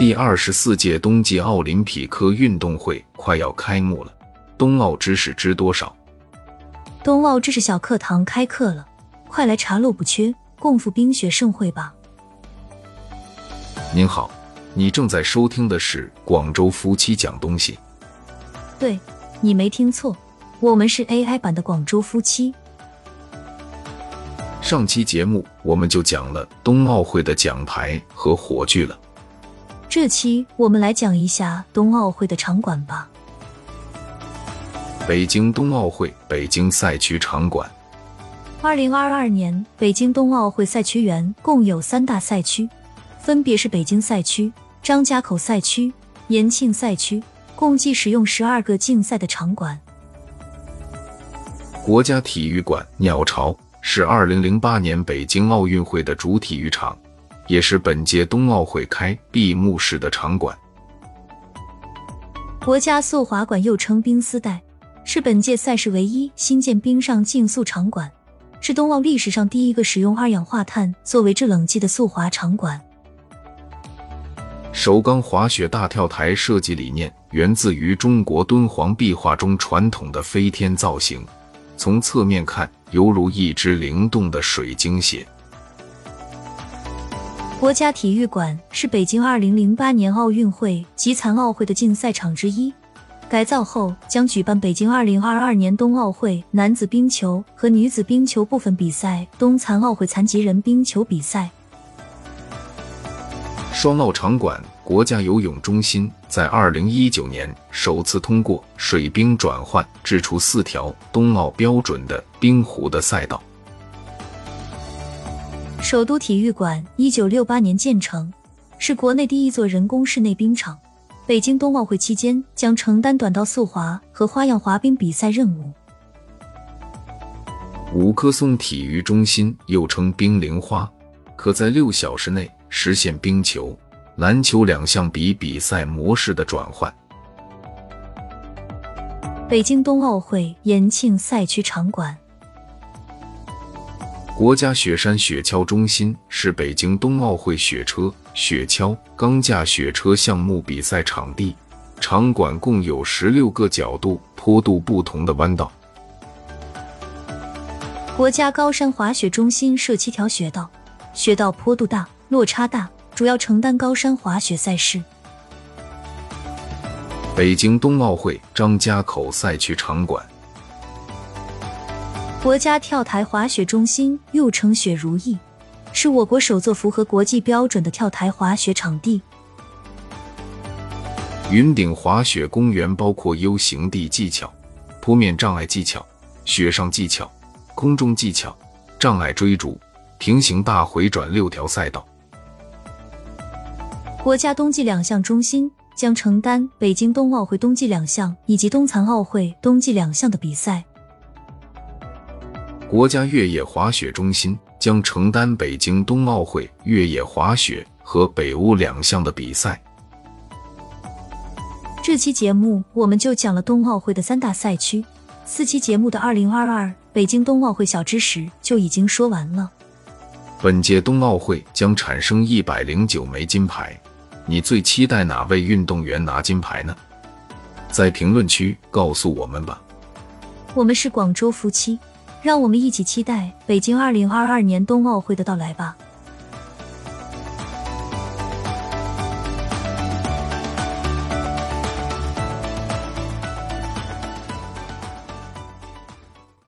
第二十四届冬季奥林匹克运动会快要开幕了，冬奥知识知多少？冬奥知识小课堂开课了，快来查漏补缺，共赴冰雪盛会吧！您好，你正在收听的是广州夫妻讲东西。对，你没听错，我们是 AI 版的广州夫妻。上期节目我们就讲了冬奥会的奖牌和火炬了。这期我们来讲一下冬奥会的场馆吧。北京冬奥会北京赛区场馆。二零二二年北京冬奥会赛区园共有三大赛区，分别是北京赛区、张家口赛区、延庆赛区，共计使用十二个竞赛的场馆。国家体育馆鸟巢是二零零八年北京奥运会的主体育场。也是本届冬奥会开闭幕式的场馆。国家速滑馆又称冰丝带，是本届赛事唯一新建冰上竞速场馆，是冬奥历史上第一个使用二氧化碳作为制冷剂的速滑场馆。首钢滑雪大跳台设计理念源自于中国敦煌壁画中传统的飞天造型，从侧面看犹如一只灵动的水晶鞋。国家体育馆是北京二零零八年奥运会及残奥会的竞赛场之一，改造后将举办北京二零二二年冬奥会男子冰球和女子冰球部分比赛、冬残奥会残疾人冰球比赛。双奥场馆，国家游泳中心在二零一九年首次通过水冰转换制出四条冬奥标准的冰壶的赛道。首都体育馆一九六八年建成，是国内第一座人工室内冰场。北京冬奥会期间将承担短道速滑和花样滑冰比赛任务。五棵松体育中心又称冰凌花，可在六小时内实现冰球、篮球两项比比赛模式的转换。北京冬奥会延庆赛区场馆。国家雪山雪橇中心是北京冬奥会雪车、雪橇、钢架雪车项目比赛场地，场馆共有十六个角度、坡度不同的弯道。国家高山滑雪中心设七条雪道，雪道坡度大、落差大，主要承担高山滑雪赛事。北京冬奥会张家口赛区场馆。国家跳台滑雪中心又称雪如意，是我国首座符合国际标准的跳台滑雪场地。云顶滑雪公园包括 U 型地技巧、坡面障碍技巧、雪上技巧、空中技巧、障碍追逐、平行大回转六条赛道。国家冬季两项中心将承担北京冬奥会冬季两项以及冬残奥会冬季两项的比赛。国家越野滑雪中心将承担北京冬奥会越野滑雪和北欧两项的比赛。这期节目我们就讲了冬奥会的三大赛区，四期节目的二零二二北京冬奥会小知识就已经说完了。本届冬奥会将产生一百零九枚金牌，你最期待哪位运动员拿金牌呢？在评论区告诉我们吧。我们是广州夫妻。让我们一起期待北京二零二二年冬奥会的到来吧。